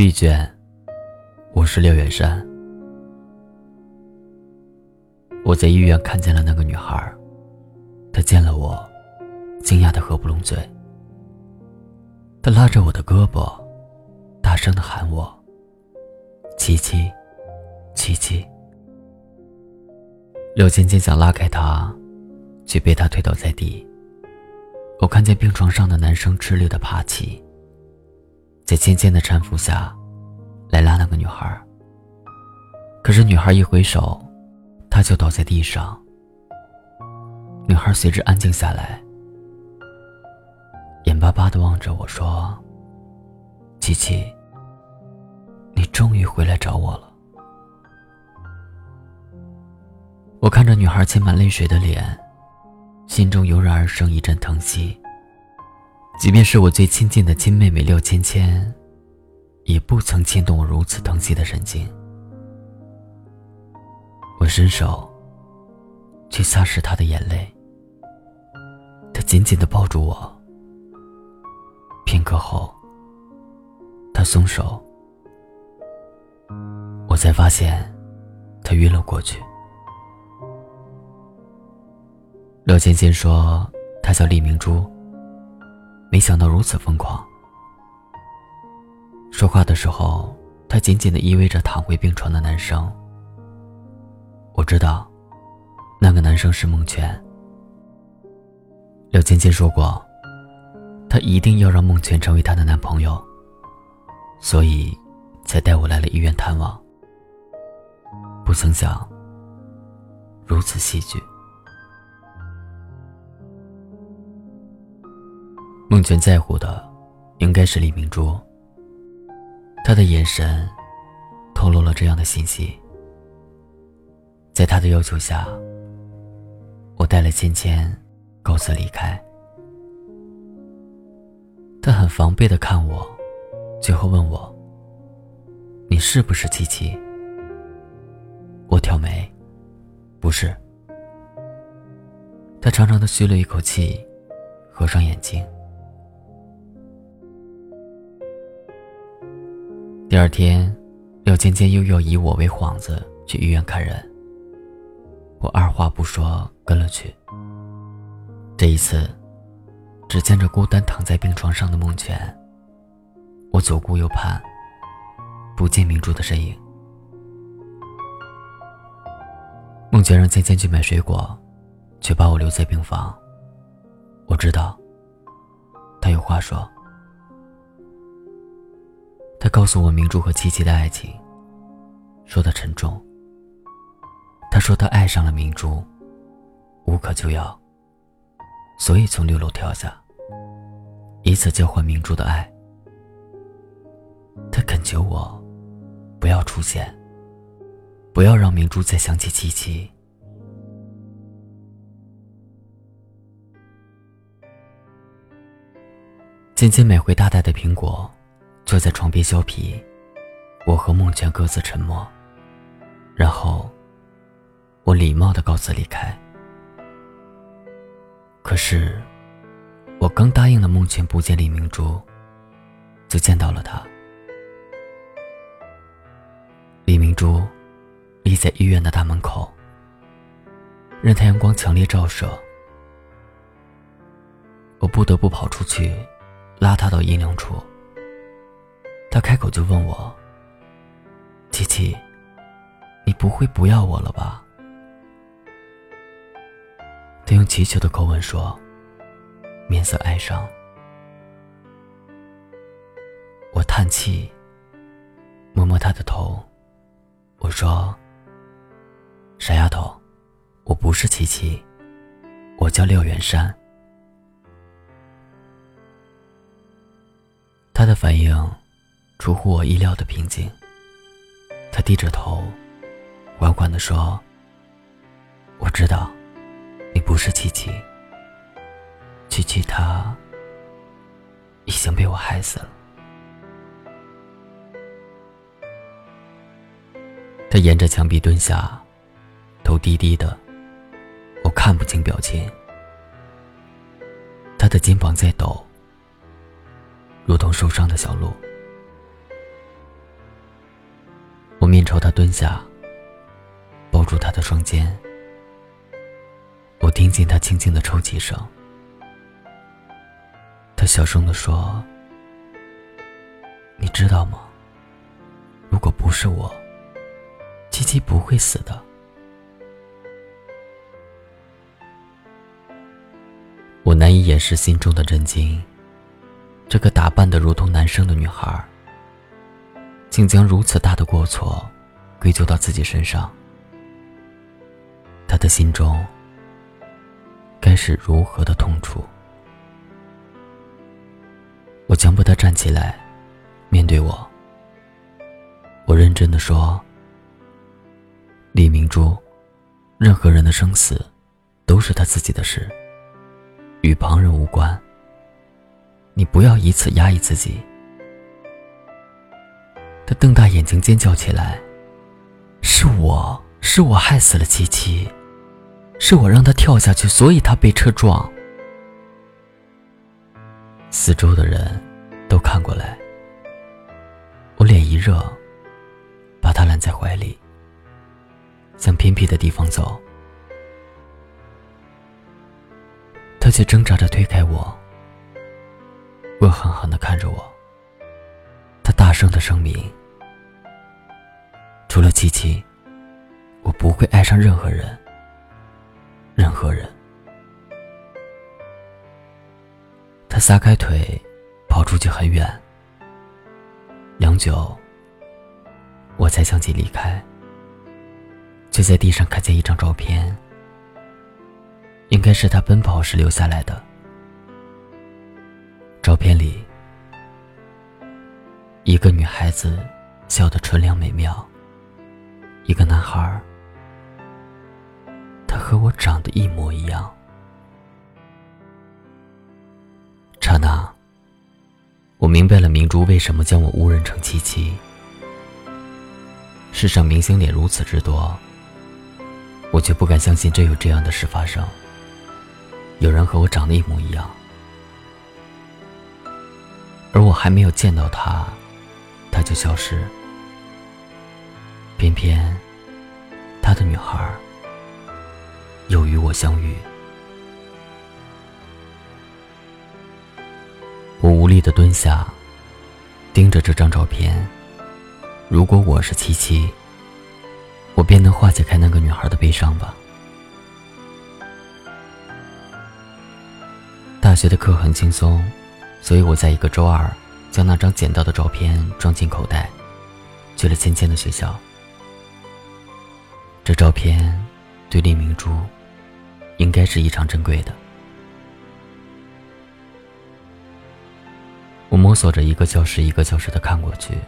玉娟，我是廖远山。我在医院看见了那个女孩，她见了我，惊讶的合不拢嘴。她拉着我的胳膊，大声的喊我：“七七，七七。”刘芊芊想拉开她，却被她推倒在地。我看见病床上的男生吃力的爬起，在芊芊的搀扶下，来拉那个女孩。可是女孩一挥手，他就倒在地上。女孩随之安静下来，眼巴巴的望着我说：“琪琪，你终于回来找我了。”我看着女孩噙满泪水的脸。心中油然而生一阵疼惜。即便是我最亲近的亲妹妹廖芊芊，也不曾牵动我如此疼惜的神经。我伸手去擦拭她的眼泪，她紧紧的抱住我。片刻后，她松手，我才发现，她晕了过去。廖芊芊说：“她叫李明珠。没想到如此疯狂。说话的时候，她紧紧的依偎着躺回病床的男生。我知道，那个男生是孟泉。廖芊芊说过，她一定要让孟泉成为她的男朋友，所以才带我来了医院探望。不曾想，如此戏剧。”孟泉在乎的，应该是李明珠。他的眼神，透露了这样的信息。在他的要求下，我带了芊芊，告辞离开。他很防备的看我，最后问我：“你是不是七七？”我挑眉：“不是。”他长长的吁了一口气，合上眼睛。第二天，廖芊芊又要以我为幌子去医院看人。我二话不说跟了去。这一次，只见着孤单躺在病床上的孟泉。我左顾右盼，不见明珠的身影。孟泉让芊芊去买水果，却把我留在病房。我知道，他有话说。他告诉我明珠和七七的爱情，说的沉重。他说他爱上了明珠，无可救药，所以从六楼跳下，以此交换明珠的爱。他恳求我，不要出现，不要让明珠再想起七七。渐渐买回大袋的苹果。坐在床边削皮，我和孟泉各自沉默。然后，我礼貌的告辞离开。可是，我刚答应了孟泉不见李明珠，就见到了他。李明珠立在医院的大门口，任太阳光强烈照射。我不得不跑出去，拉他到阴凉处。他开口就问我：“琪琪，你不会不要我了吧？”他用祈求的口吻说，面色哀伤。我叹气，摸摸他的头，我说：“傻丫头，我不是琪琪，我叫廖元山。”他的反应。出乎我意料的平静。他低着头，缓缓地说：“我知道，你不是琪琪。琪琪他已经被我害死了。”他沿着墙壁蹲下，头低低的，我看不清表情。他的肩膀在抖，如同受伤的小鹿。面朝他蹲下，抱住他的双肩。我听见他轻轻的抽泣声。他小声的说：“你知道吗？如果不是我，七七不会死的。”我难以掩饰心中的震惊。这个打扮的如同男生的女孩，竟将如此大的过错归咎到自己身上。他的心中该是如何的痛楚？我强迫他站起来，面对我。我认真的说：“李明珠，任何人的生死，都是他自己的事。”与旁人无关。你不要以此压抑自己。他瞪大眼睛尖叫起来：“是我是我害死了七七，是我让他跳下去，所以他被车撞。”四周的人都看过来，我脸一热，把他揽在怀里，向偏僻的地方走。他却挣扎着推开我，恶狠狠地看着我。他大声的声明：“除了七七，我不会爱上任何人。任何人。”他撒开腿，跑出去很远。良久，我才想起离开，却在地上看见一张照片。应该是他奔跑时留下来的。照片里，一个女孩子笑得纯良美妙，一个男孩他和我长得一模一样。刹那，我明白了明珠为什么将我误认成七七。世上明星脸如此之多，我却不敢相信真有这样的事发生。有人和我长得一模一样，而我还没有见到他，他就消失。偏偏他的女孩又与我相遇。我无力的蹲下，盯着这张照片。如果我是七七，我便能化解开那个女孩的悲伤吧。大学的课很轻松，所以我在一个周二将那张捡到的照片装进口袋，去了芊芊的学校。这照片对李明珠应该是异常珍贵的。我摸索着一个教室一个教室的看过去，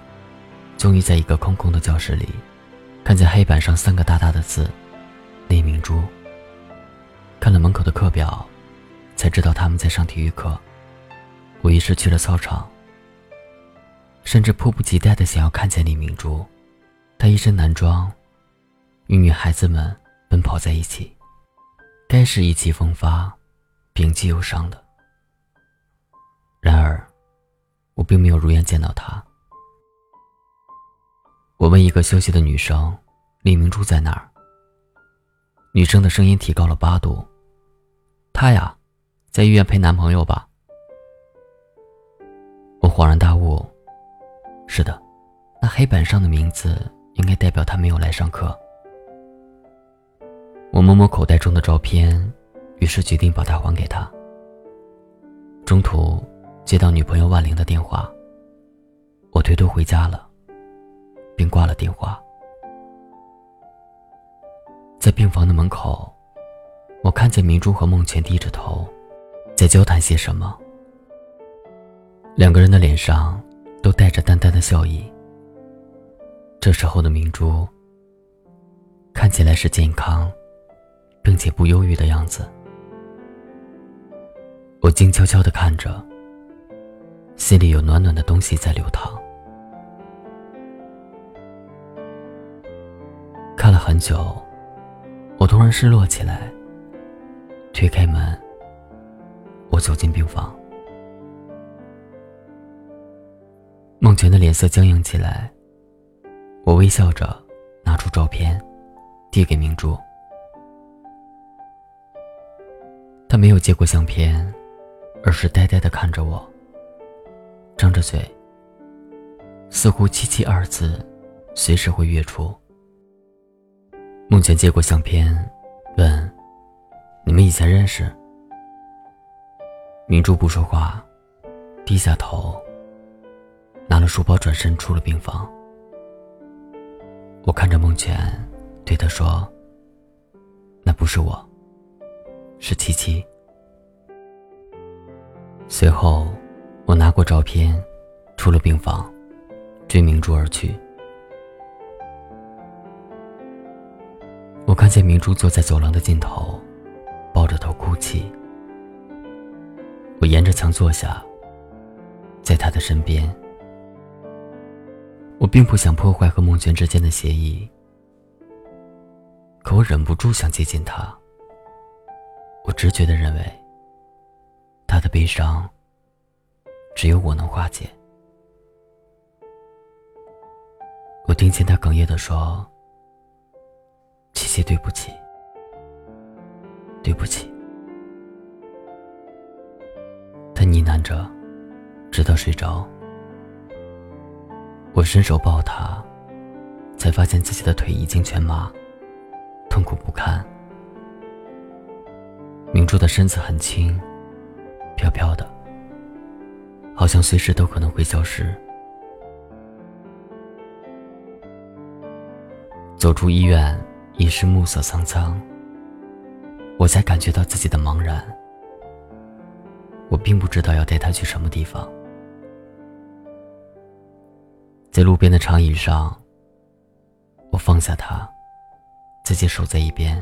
终于在一个空空的教室里，看见黑板上三个大大的字“李明珠”。看了门口的课表。才知道他们在上体育课。我于是去了操场，甚至迫不及待的想要看见李明珠。她一身男装，与女孩子们奔跑在一起，该是意气风发、屏气忧伤的。然而，我并没有如愿见到她。我问一个休息的女生：“李明珠在哪儿？”女生的声音提高了八度：“她呀。”在医院陪男朋友吧。我恍然大悟，是的，那黑板上的名字应该代表她没有来上课。我摸摸口袋中的照片，于是决定把它还给他。中途接到女朋友万玲的电话，我推脱回家了，并挂了电话。在病房的门口，我看见明珠和孟泉低着头。在交谈些什么？两个人的脸上都带着淡淡的笑意。这时候的明珠看起来是健康，并且不忧郁的样子。我静悄悄的看着，心里有暖暖的东西在流淌。看了很久，我突然失落起来，推开门。我走进病房，孟泉的脸色僵硬起来。我微笑着拿出照片，递给明珠。他没有接过相片，而是呆呆的看着我，张着嘴，似乎“七七”二字随时会跃出。孟泉接过相片，问：“你们以前认识？”明珠不说话，低下头，拿了书包转身出了病房。我看着孟泉，对他说：“那不是我，是七七。”随后，我拿过照片，出了病房，追明珠而去。我看见明珠坐在走廊的尽头，抱着头哭泣。我沿着墙坐下，在他的身边。我并不想破坏和孟娟之间的协议，可我忍不住想接近他。我直觉的认为，他的悲伤只有我能化解。我听见他哽咽的说：“七七，对不起，对不起。”他呢喃着，直到睡着。我伸手抱他，才发现自己的腿已经全麻，痛苦不堪。明珠的身子很轻，飘飘的，好像随时都可能会消失。走出医院，已是暮色苍苍，我才感觉到自己的茫然。我并不知道要带他去什么地方，在路边的长椅上，我放下他，自己守在一边，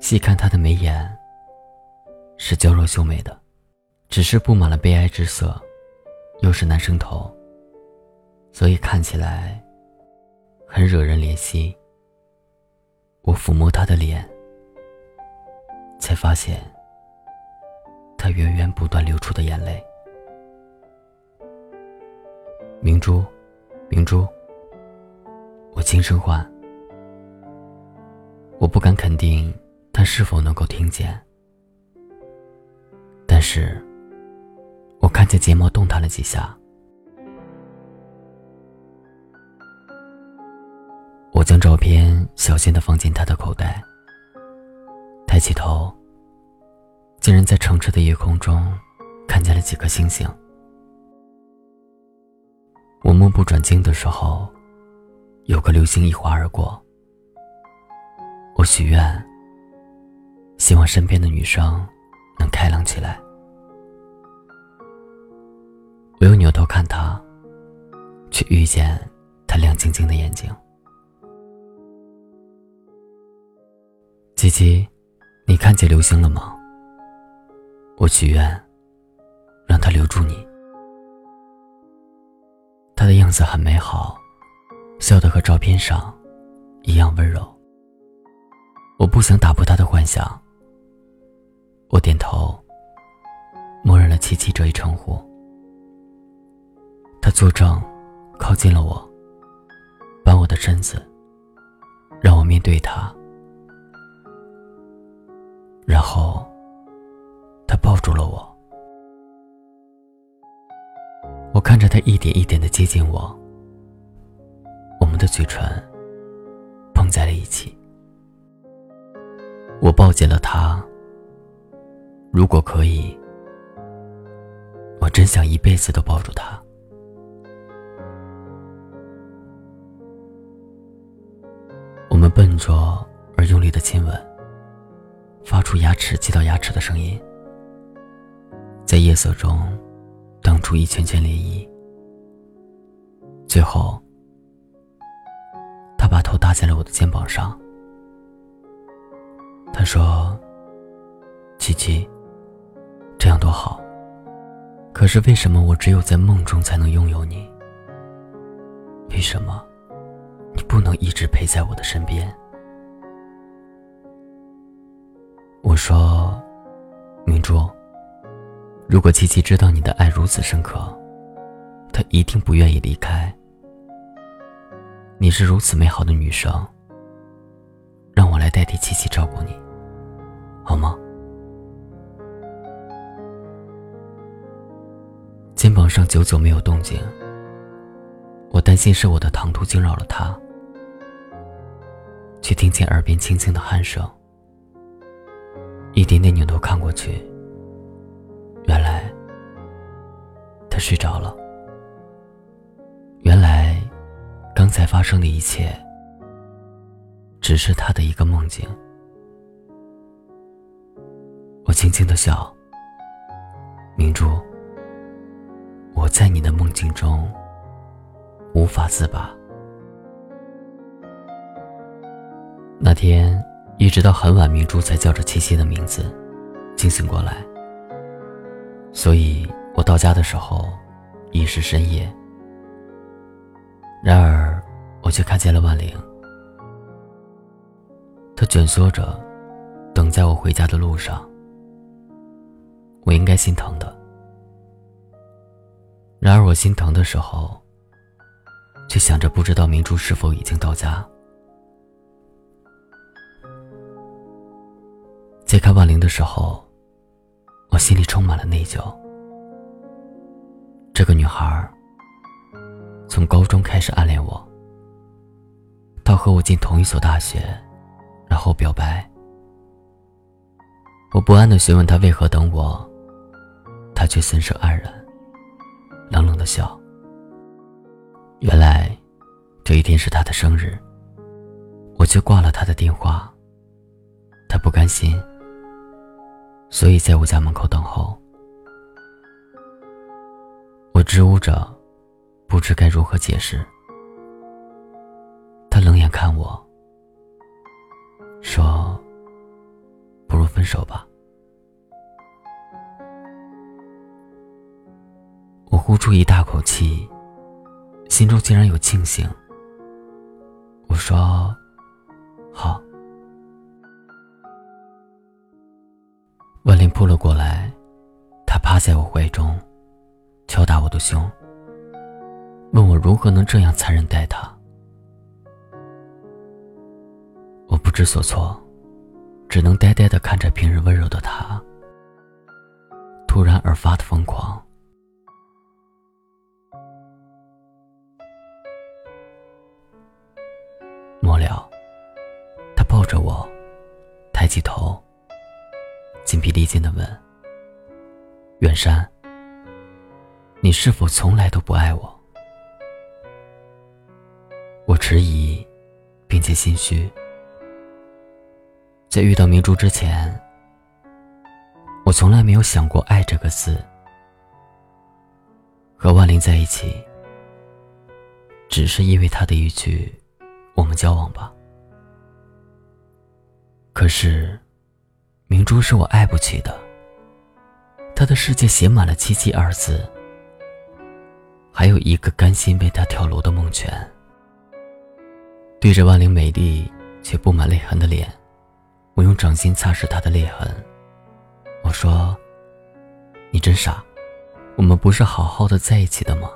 细看他的眉眼，是娇弱秀美的，只是布满了悲哀之色，又是男生头，所以看起来很惹人怜惜。我抚摸他的脸，才发现。他源源不断流出的眼泪。明珠，明珠，我轻声唤。我不敢肯定他是否能够听见，但是，我看见睫毛动弹了几下。我将照片小心的放进他的口袋，抬起头。竟然在澄澈的夜空中，看见了几颗星星。我目不转睛的时候，有个流星一划而过。我许愿，希望身边的女生能开朗起来。我又扭头看她，却遇见她亮晶晶的眼睛。姐姐，你看见流星了吗？我许愿，让他留住你。他的样子很美好，笑得和照片上一样温柔。我不想打破他的幻想。我点头，默认了“七七”这一称呼。他作证，靠近了我，扳我的身子，让我面对他，然后。他抱住了我，我看着他一点一点的接近我，我们的嘴唇碰在了一起。我抱紧了他，如果可以，我真想一辈子都抱住他。我们笨拙而用力的亲吻，发出牙齿击到牙齿的声音。在夜色中，荡出一圈圈涟漪。最后，他把头搭在了我的肩膀上。他说：“七七，这样多好。可是为什么我只有在梦中才能拥有你？为什么你不能一直陪在我的身边？”我说：“明珠。”如果七七知道你的爱如此深刻，她一定不愿意离开。你是如此美好的女生，让我来代替七七照顾你，好吗？上久久没有动静，我担心是我的唐突惊扰了他，却听见耳边轻轻的鼾声。一点点扭头看过去，原来他睡着了。原来刚才发生的一切只是他的一个梦境。我轻轻的笑，明珠，我在你的梦境中无法自拔。那天。一直到很晚，明珠才叫着七七的名字，惊醒过来。所以我到家的时候，已是深夜。然而，我却看见了万灵，他蜷缩着，等在我回家的路上。我应该心疼的。然而，我心疼的时候，却想着不知道明珠是否已经到家。揭开万灵的时候，我心里充满了内疚。这个女孩从高中开始暗恋我，到和我进同一所大学，然后表白。我不安的询问她为何等我，她却神色黯然，冷冷的笑。原来这一天是她的生日，我却挂了她的电话。她不甘心。所以，在我家门口等候。我支吾着，不知该如何解释。他冷眼看我，说：“不如分手吧。”呼出一大口气，心中竟然有庆幸。我说：“好。”万林扑了过来，他趴在我怀中，敲打我的胸，问我如何能这样残忍待他。我不知所措，只能呆呆的看着平日温柔的他，突然而发的疯狂。了，他抱着我，抬起头。精疲力尽的问：“远山，你是否从来都不爱我？”我迟疑，并且心虚。在遇到明珠之前，我从来没有想过“爱”这个字。和万灵在一起，只是因为他的一句“我们交往吧”。可是。明珠是我爱不起的，他的世界写满了“七七”二字，还有一个甘心为他跳楼的梦泉。对着万灵美丽却布满泪痕的脸，我用掌心擦拭她的泪痕。我说：“你真傻，我们不是好好的在一起的吗？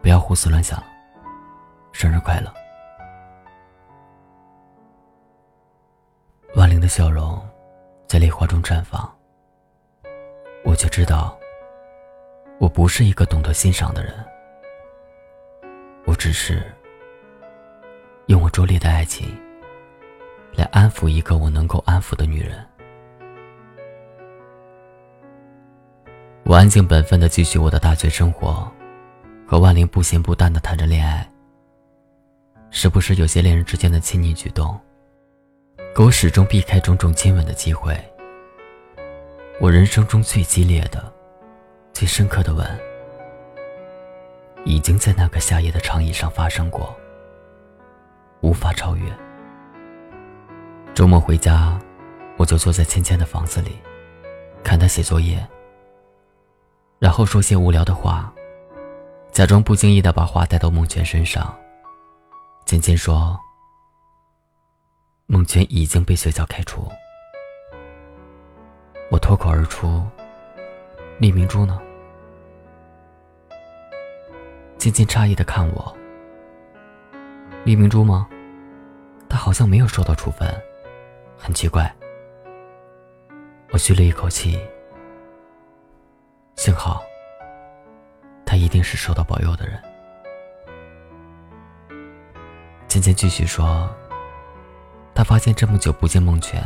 不要胡思乱想了。生日快乐。”万灵的笑容。在泪花中绽放，我却知道，我不是一个懂得欣赏的人。我只是用我拙劣的爱情来安抚一个我能够安抚的女人。我安静本分的继续我的大学生活，和万灵不咸不淡的谈着恋爱。时不时有些恋人之间的亲昵举动。我始终避开种种亲吻的机会。我人生中最激烈的、最深刻的吻，已经在那个夏夜的长椅上发生过，无法超越。周末回家，我就坐在芊芊的房子里，看她写作业，然后说些无聊的话，假装不经意的把话带到孟泉身上。芊芊说。孟泉已经被学校开除，我脱口而出：“李明珠呢？”静静诧异的看我，李明珠吗？她好像没有受到处分，很奇怪。我吁了一口气，幸好，他一定是受到保佑的人。芊芊继续说：“他发现这么久不见孟泉，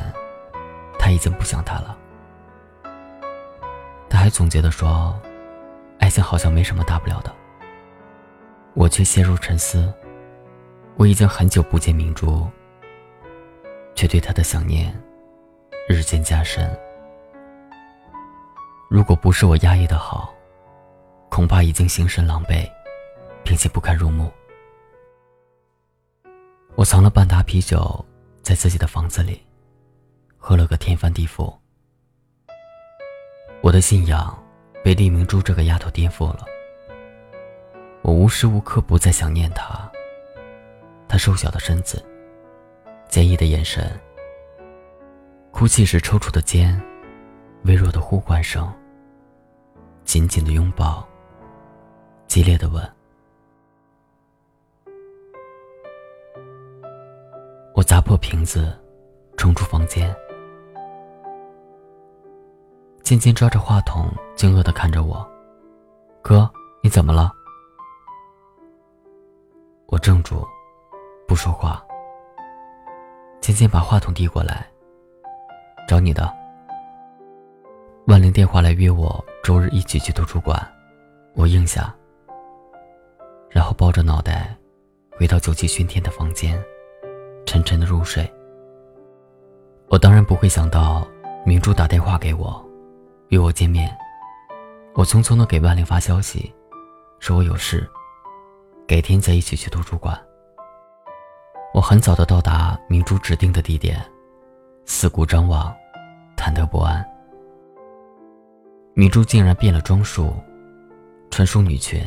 他已经不想他了。他还总结的说，爱情好像没什么大不了的。我却陷入沉思。我已经很久不见明珠，却对他的想念日渐加深。如果不是我压抑的好，恐怕已经形神狼狈，并且不堪入目。”我藏了半打啤酒，在自己的房子里，喝了个天翻地覆。我的信仰被厉明珠这个丫头颠覆了。我无时无刻不在想念她。她瘦小的身子，坚毅的眼神，哭泣时抽搐的肩，微弱的呼唤声，紧紧的拥抱，激烈的吻。我砸破瓶子，冲出房间。芊芊抓着话筒，惊愕的看着我：“哥，你怎么了？”我怔住，不说话。芊芊把话筒递过来：“找你的。”万玲电话来约我周日一起去图书馆，我应下，然后抱着脑袋，回到酒气熏天的房间。沉沉的入睡。我当然不会想到明珠打电话给我，约我见面。我匆匆的给万玲发消息，说我有事，改天再一起去图书馆。我很早的到达明珠指定的地点，四顾张望，忐忑不安。明珠竟然变了装束，穿淑女裙，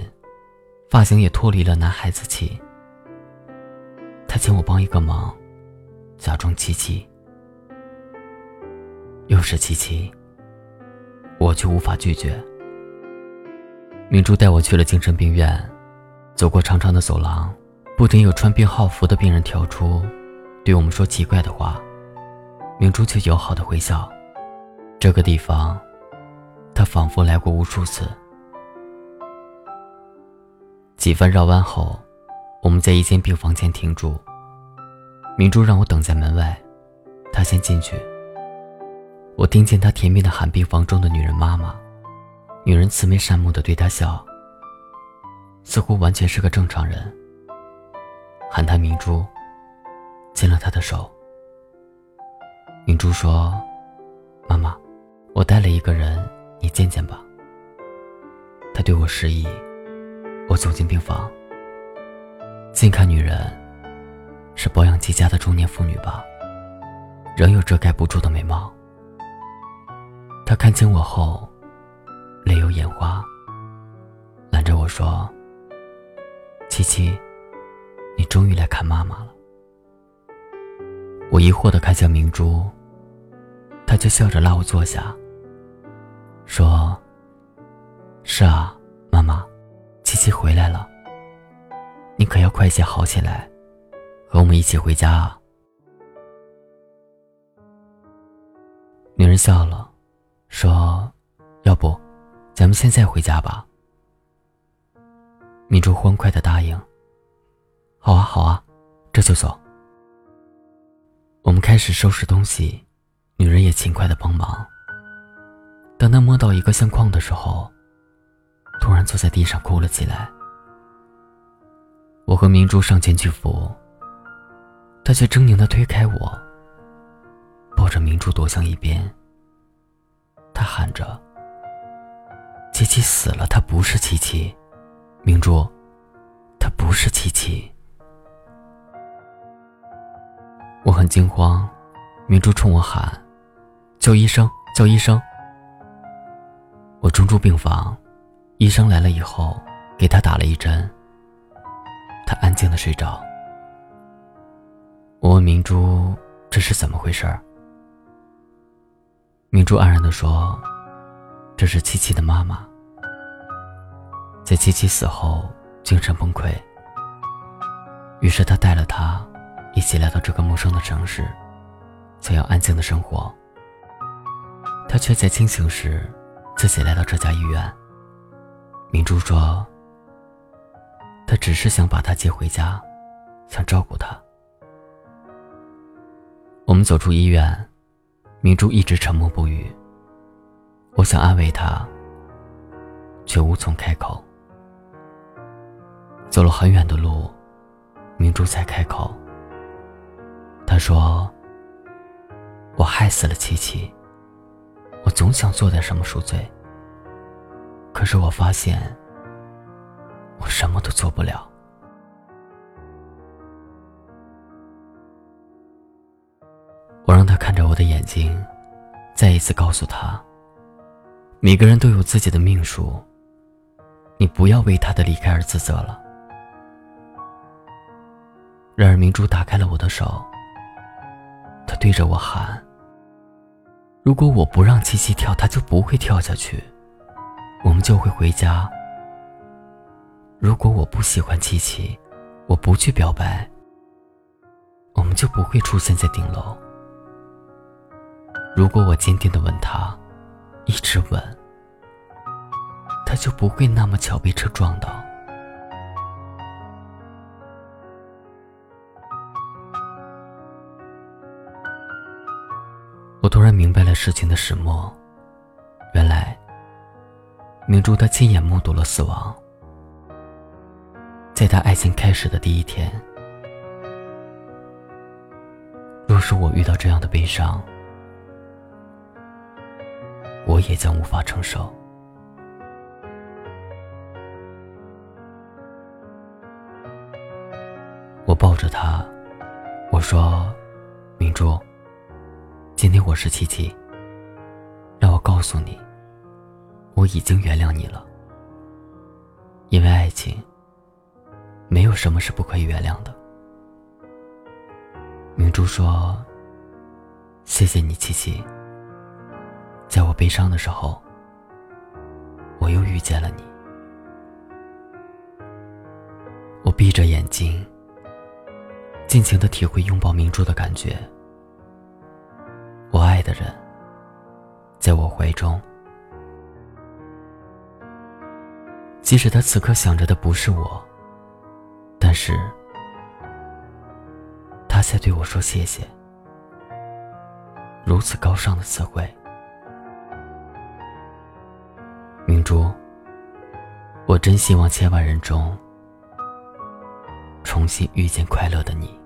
发型也脱离了男孩子气。他请我帮一个忙，假装七七，又是七七，我却无法拒绝。明珠带我去了精神病院，走过长长的走廊，不停有穿病号服的病人跳出，对我们说奇怪的话，明珠却友好的微笑。这个地方，他仿佛来过无数次。几番绕弯后。我们在一间病房前停住。明珠让我等在门外，她先进去。我听见她甜蜜的喊病房中的女人妈妈，女人慈眉善目的对她笑，似乎完全是个正常人。喊她明珠，牵了她的手。明珠说：“妈妈，我带了一个人，你见见吧。”她对我示意，我走进病房。近看女人，是保养极佳的中年妇女吧，仍有遮盖不住的美貌。她看清我后，泪有眼花，拦着我说：“七七，你终于来看妈妈了。”我疑惑的看向明珠，她却笑着拉我坐下，说：“是啊，妈妈，七七回来了。”你可要快些好起来，和我们一起回家啊！女人笑了，说：“要不，咱们现在回家吧。”明珠欢快的答应：“好啊，好啊，这就走。”我们开始收拾东西，女人也勤快的帮忙。当她摸到一个相框的时候，突然坐在地上哭了起来。我和明珠上前去扶，他却狰狞的推开我，抱着明珠躲向一边。他喊着：“七七死了，他不是七七，明珠，他不是七七。”我很惊慌，明珠冲我喊：“叫医生，叫医生！”我冲出病房，医生来了以后，给他打了一针。他安静的睡着。我问明珠：“这是怎么回事？”明珠黯然的说：“这是七七的妈妈，在七七死后精神崩溃，于是他带了她一起来到这个陌生的城市，想要安静的生活。他却在清醒时自己来到这家医院。明珠说：“他只是想把她接回家，想照顾她。”我们走出医院，明珠一直沉默不语。我想安慰她，却无从开口。走了很远的路，明珠才开口。她说：“我害死了七七。我总想做点什么赎罪，可是我发现，我什么都做不了。”睛，再一次告诉他：每个人都有自己的命数，你不要为他的离开而自责了。然而明珠打开了我的手，他对着我喊：“如果我不让七七跳，他就不会跳下去，我们就会回家。如果我不喜欢七七，我不去表白，我们就不会出现在顶楼。”如果我坚定的吻他，一直吻，他就不会那么巧被车撞到。我突然明白了事情的始末，原来明珠她亲眼目睹了死亡，在她爱情开始的第一天。若是我遇到这样的悲伤，我也将无法承受。我抱着他，我说：“明珠，今天我是七七。让我告诉你，我已经原谅你了。因为爱情，没有什么是不可以原谅的。”明珠说：“谢谢你，七七。”在我悲伤的时候，我又遇见了你。我闭着眼睛，尽情的体会拥抱明珠的感觉。我爱的人，在我怀中。即使他此刻想着的不是我，但是，他在对我说谢谢。如此高尚的词汇。明珠，我真希望千万人中重新遇见快乐的你。